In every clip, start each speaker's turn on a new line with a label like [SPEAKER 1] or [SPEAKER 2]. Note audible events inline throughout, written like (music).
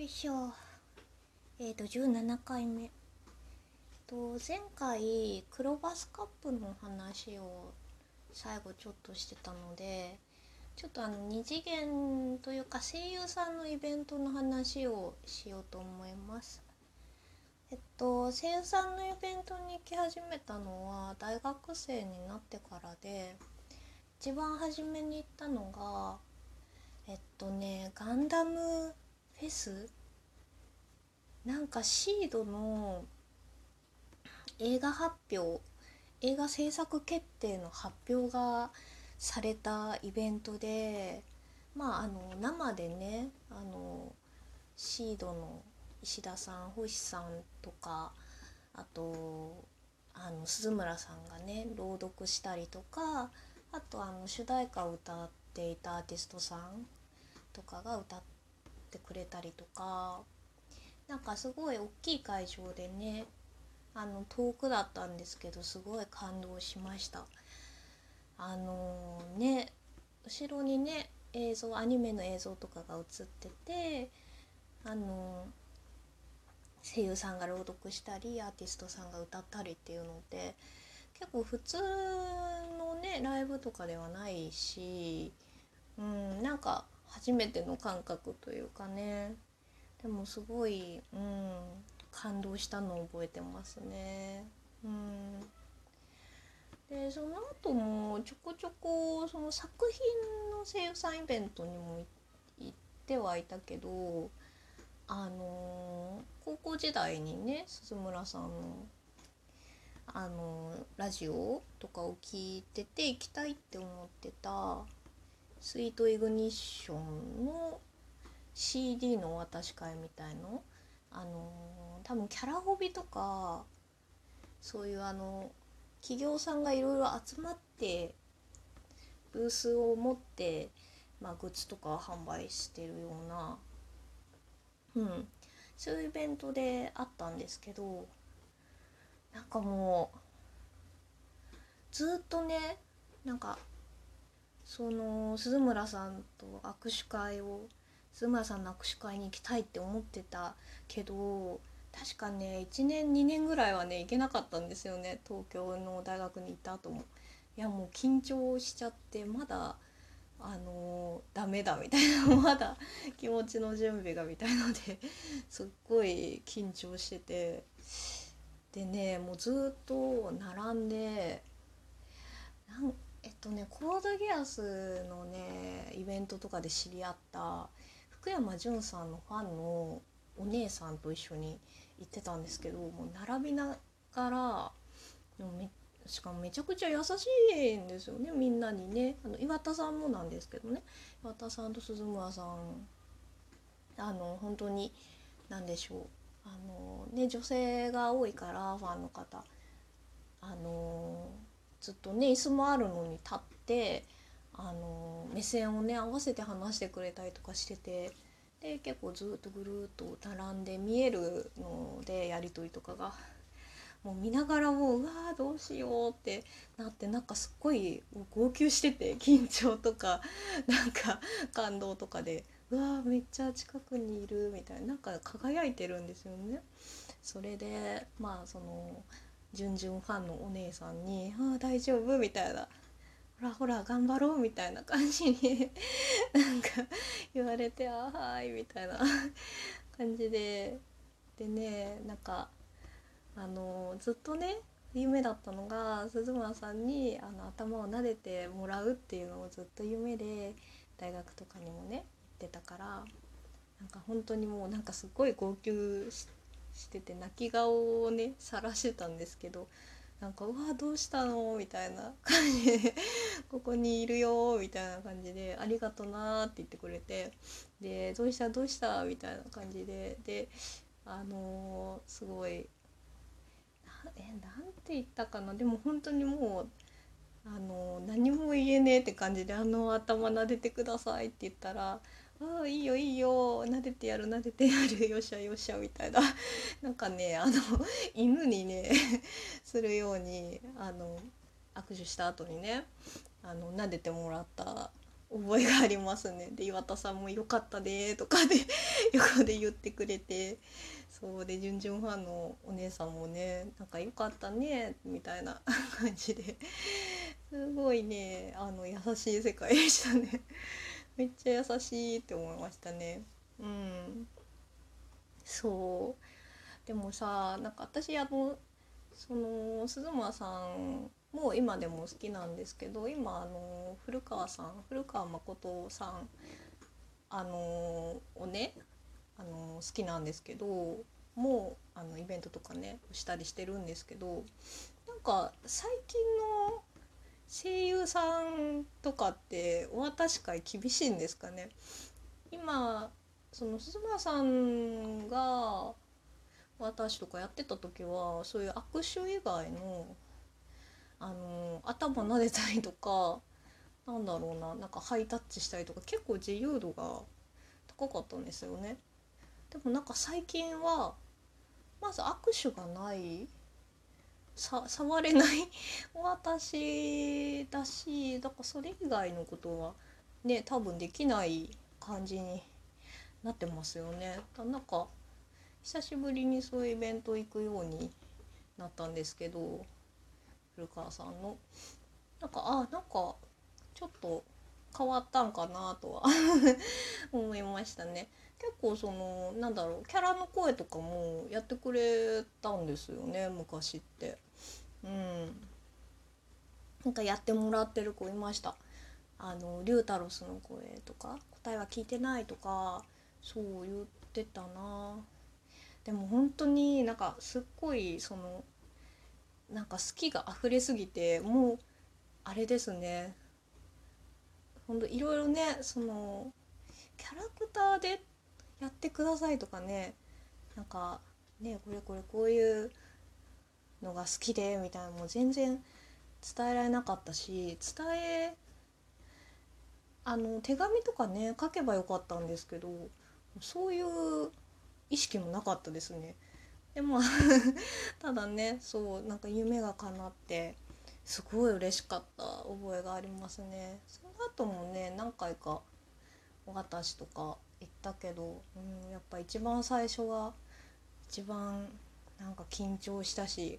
[SPEAKER 1] よいしょ。えっ、ー、と17回目。と前回黒バスカップの話を最後ちょっとしてたのでちょっとあの二次元というか声優さんのイベントの話をしようと思います。えっと声優さんのイベントに行き始めたのは大学生になってからで一番初めに行ったのがえっとねガンダムフェス？なんかシードの映画発表映画制作決定の発表がされたイベントでまああの生でねあのシードの石田さん星さんとかあとあの鈴村さんがね朗読したりとかあとあの主題歌を歌っていたアーティストさんとかが歌っててくれたりとかなんかすごい大きい会場でねあの遠くだったんですけどすごい感動しました。あのー、ね後ろにね映像アニメの映像とかが映っててあのー、声優さんが朗読したりアーティストさんが歌ったりっていうので結構普通のねライブとかではないしうんなんか初めての感覚というかねでもすごい、うん、感動したのを覚えてますね。うん、でその後もちょこちょこその作品の声優さんイベントにも行ってはいたけどあの高校時代にね鈴村さんのあのラジオとかを聞いてて行きたいって思ってた「スイートイグニッション」の CD のお渡し会みたいのあの多分キャラホビとかそういうあの企業さんがいろいろ集まってブースを持って、まあ、グッズとか販売してるような、うん、そういうイベントであったんですけどなんかもうずっとねなんかその鈴村さんと握手会を須村さんの握手会に行きたいって思ってたけど確かね1年2年ぐらいはね行けなかったんですよね東京の大学に行った後も。いやもう緊張しちゃってまだあのー、ダメだみたいな (laughs) まだ気持ちの準備がみたいのですっごい緊張しててでねもうずっと並んでなんえっとねコードギアスのねイベントとかで知り合った福山潤さんのファンのお姉さんと一緒に行ってたんですけどもう並びながらもめしかもめちゃくちゃ優しいんですよねみんなにね。あの岩田さんもなんですけどね。岩田さんと鈴村さんあの本当に何でしょう。あのね女性が多いからファンの方。あのずっとね椅子もあるのに立ってあの目線をね合わせて話してくれたりとかしててで結構ずっとぐるっと並んで見えるのでやり取りとかがもう見ながらもううわーどうしようってなってなんかすっごい号泣してて (laughs) 緊張とかなんか感動とかでうわーめっちゃ近くにいるみたいななんか輝いてるんですよね。それでまあその準々ファンのお姉さんに「ああ大丈夫?」みたいなほらほら頑張ろう？みたいな感じに (laughs) なんか言われてあはいみたいな (laughs) 感じで。でねなんかあのずっとね夢だったのが鈴村さんにあの頭を撫でてもらうっていうのをずっと夢で大学とかにもね行ってたからなんか本当にもうなんかすごい号泣してしてて泣き顔をね晒してたんですけどなんか「うわどうしたの?」みたいな感じで「ここにいるよ」みたいな感じで「ありがとな」って言ってくれてで「どうした？どうした?」みたいな感じでであのー、すごいえなんて言ったかな？でも本当にもうあの、何も言えねえって感じで「あの頭撫でてください」って言ったらああいいよいいよ。撫でてやる撫でてやる。よっしゃよっしゃみたいな。(laughs) なんかねあの犬にね (laughs) するようにあの握手した後にねあの撫でてもらった覚えがありますね。で岩田さんも「よかったね」とかで (laughs) 横で言ってくれて。そうで「じゅんじゅんファンのお姉さんもねなんかよかったね」みたいな感じで。すごいねあの優しい世界でしたね。めっちゃ優しいって思いましたね。うん。そう。でもさなんか私あのその鈴間さんも今でも好きなんですけど今あの古川さん古川誠さんあのをねあの好きなんですけどもうあのイベントとかねしたりしてるんですけどなんか最近の声優さんとかってお渡し会厳しいんですかね？今その鈴村さんが私とかやってた時はそういう握手以外のあの頭撫でたりとかなんだろうななんかハイタッチしたりとか結構自由度が高かったんですよね。でもなんか最近はまず握手がないさ触れない。(laughs) 私だしだからそれ以外のことはね多分できない感じになってますよね。なんか久しぶりにそういうイベント行くようになったんですけど古川さんの。なんかあなんかちょっと変わったんかなとは (laughs) 思いましたね。結構そのなんだろうキャラの声とかもやってくれたんですよね昔って。うん。なんかやってもらってる子いました。あのリュータロスの声とか答えは聞いてないとかそう言ってたな。でも本当になんかすっごいそのなんか好きが溢れすぎてもうあれですね。ほんといろいろねそのキャラクターでやってくださいとかねなんかねこれこれこういうのが好きでみたいなもう全然伝えられなかったし伝えあの手紙とかね書けばよかったんですけどそういう意識もなかったですね。でも (laughs) ただねそうなんか夢が叶ってすごい嬉しかった覚えがありますねその後もね何回か尾形氏とか行ったけど、うん、やっぱ一番最初は一番なんか緊張したし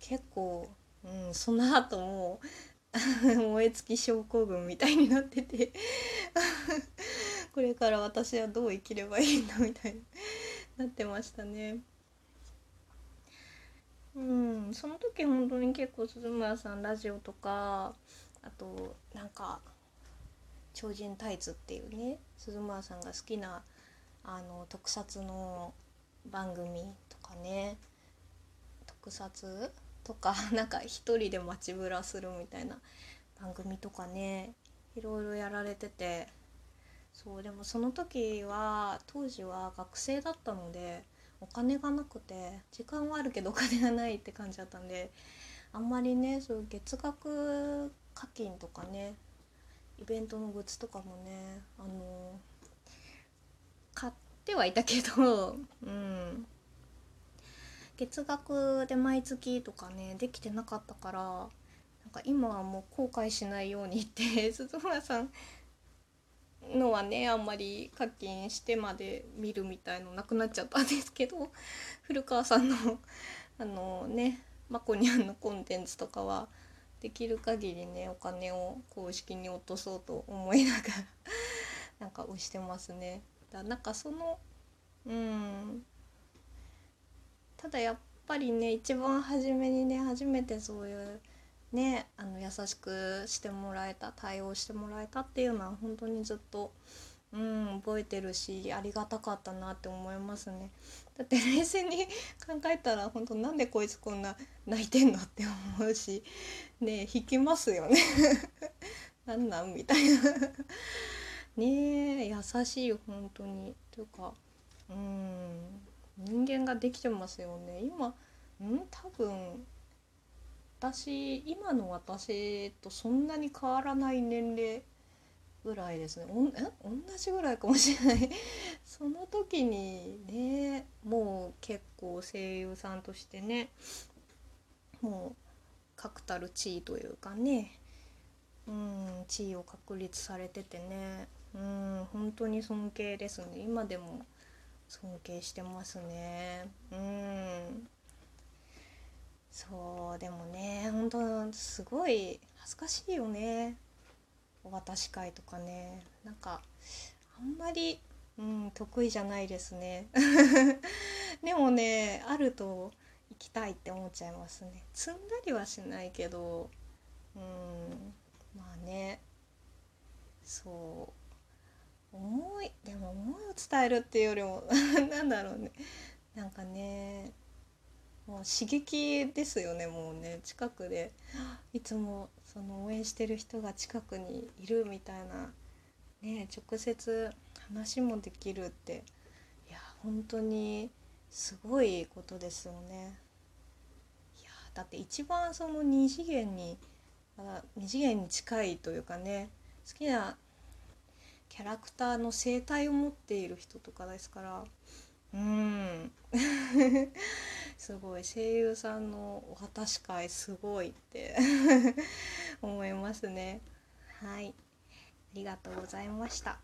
[SPEAKER 1] 結構、うん、その後も (laughs) 燃え尽き症候群みたいになってて (laughs) これから私はどう生きればいいんだみたいになってましたね。うんその時本当に結構鈴村さんラジオとかあとなんか「超人タイツ」っていうね鈴村さんが好きなあの特撮の番組とかね特撮とか (laughs) なんか一人で街ぶらするみたいな番組とかねいろいろやられてて。そうでもその時は当時は学生だったのでお金がなくて時間はあるけどお金がないって感じだったんであんまりねそういう月額課金とかねイベントのグッズとかもねあの買ってはいたけど (laughs) うん。月額で毎月とかねできてなかったからなんか今はもう後悔しないようにって (laughs) 鈴村さんのはねあんまり課金してまで見るみたいのなくなっちゃったんですけど古川さんのあのねまこにゃんのコンテンツとかはできる限りねお金を公式に落とそうと思いながらなんか押してますね。だなんかそのうんただやっぱりね一番初めにね初めてそういうねあの優しくしてもらえた対応してもらえたっていうのは本当にずっと、うん、覚えてるしありがたかったなって思いますね。だって冷静に (laughs) 考えたら本当なんでこいつこんな泣いてんのって思うしね引きますよね。(laughs) なんなんみたいな。ねえ優しい本当に。というかうん。人間ができてますよね。今ん？多分私今の私とそんなに変わらない年齢ぐらいですね。おん？え？同じぐらいかもしれない。(laughs) その時にねもう結構声優さんとしてねもう確たる地位というかねうん地位を確立されててねうん本当に尊敬ですね。今でも尊敬してますね。うん。そうでもね本当すごい恥ずかしいよね。お渡し会とかね。なんかあんまり、うん、得意じゃないですね。(laughs) でもねあると行きたいって思っちゃいますね。積んだりはしないけどうんまあね。そう。思いでも思いを伝えるっていうよりも (laughs) なんだろうね。なんかねもう刺激ですよねもうね近くで。いつもその応援してる人が近くにいるみたいなね直接話もできるって。いや本当にすごいことですよね。いやだって一番その2次元に2次元に近いというかね好きなキャラクターの生態を持っている人とかですから。うん。(laughs) すごい。声優さんのお渡し会すごいって。(laughs) 思いますね。はい。ありがとうございました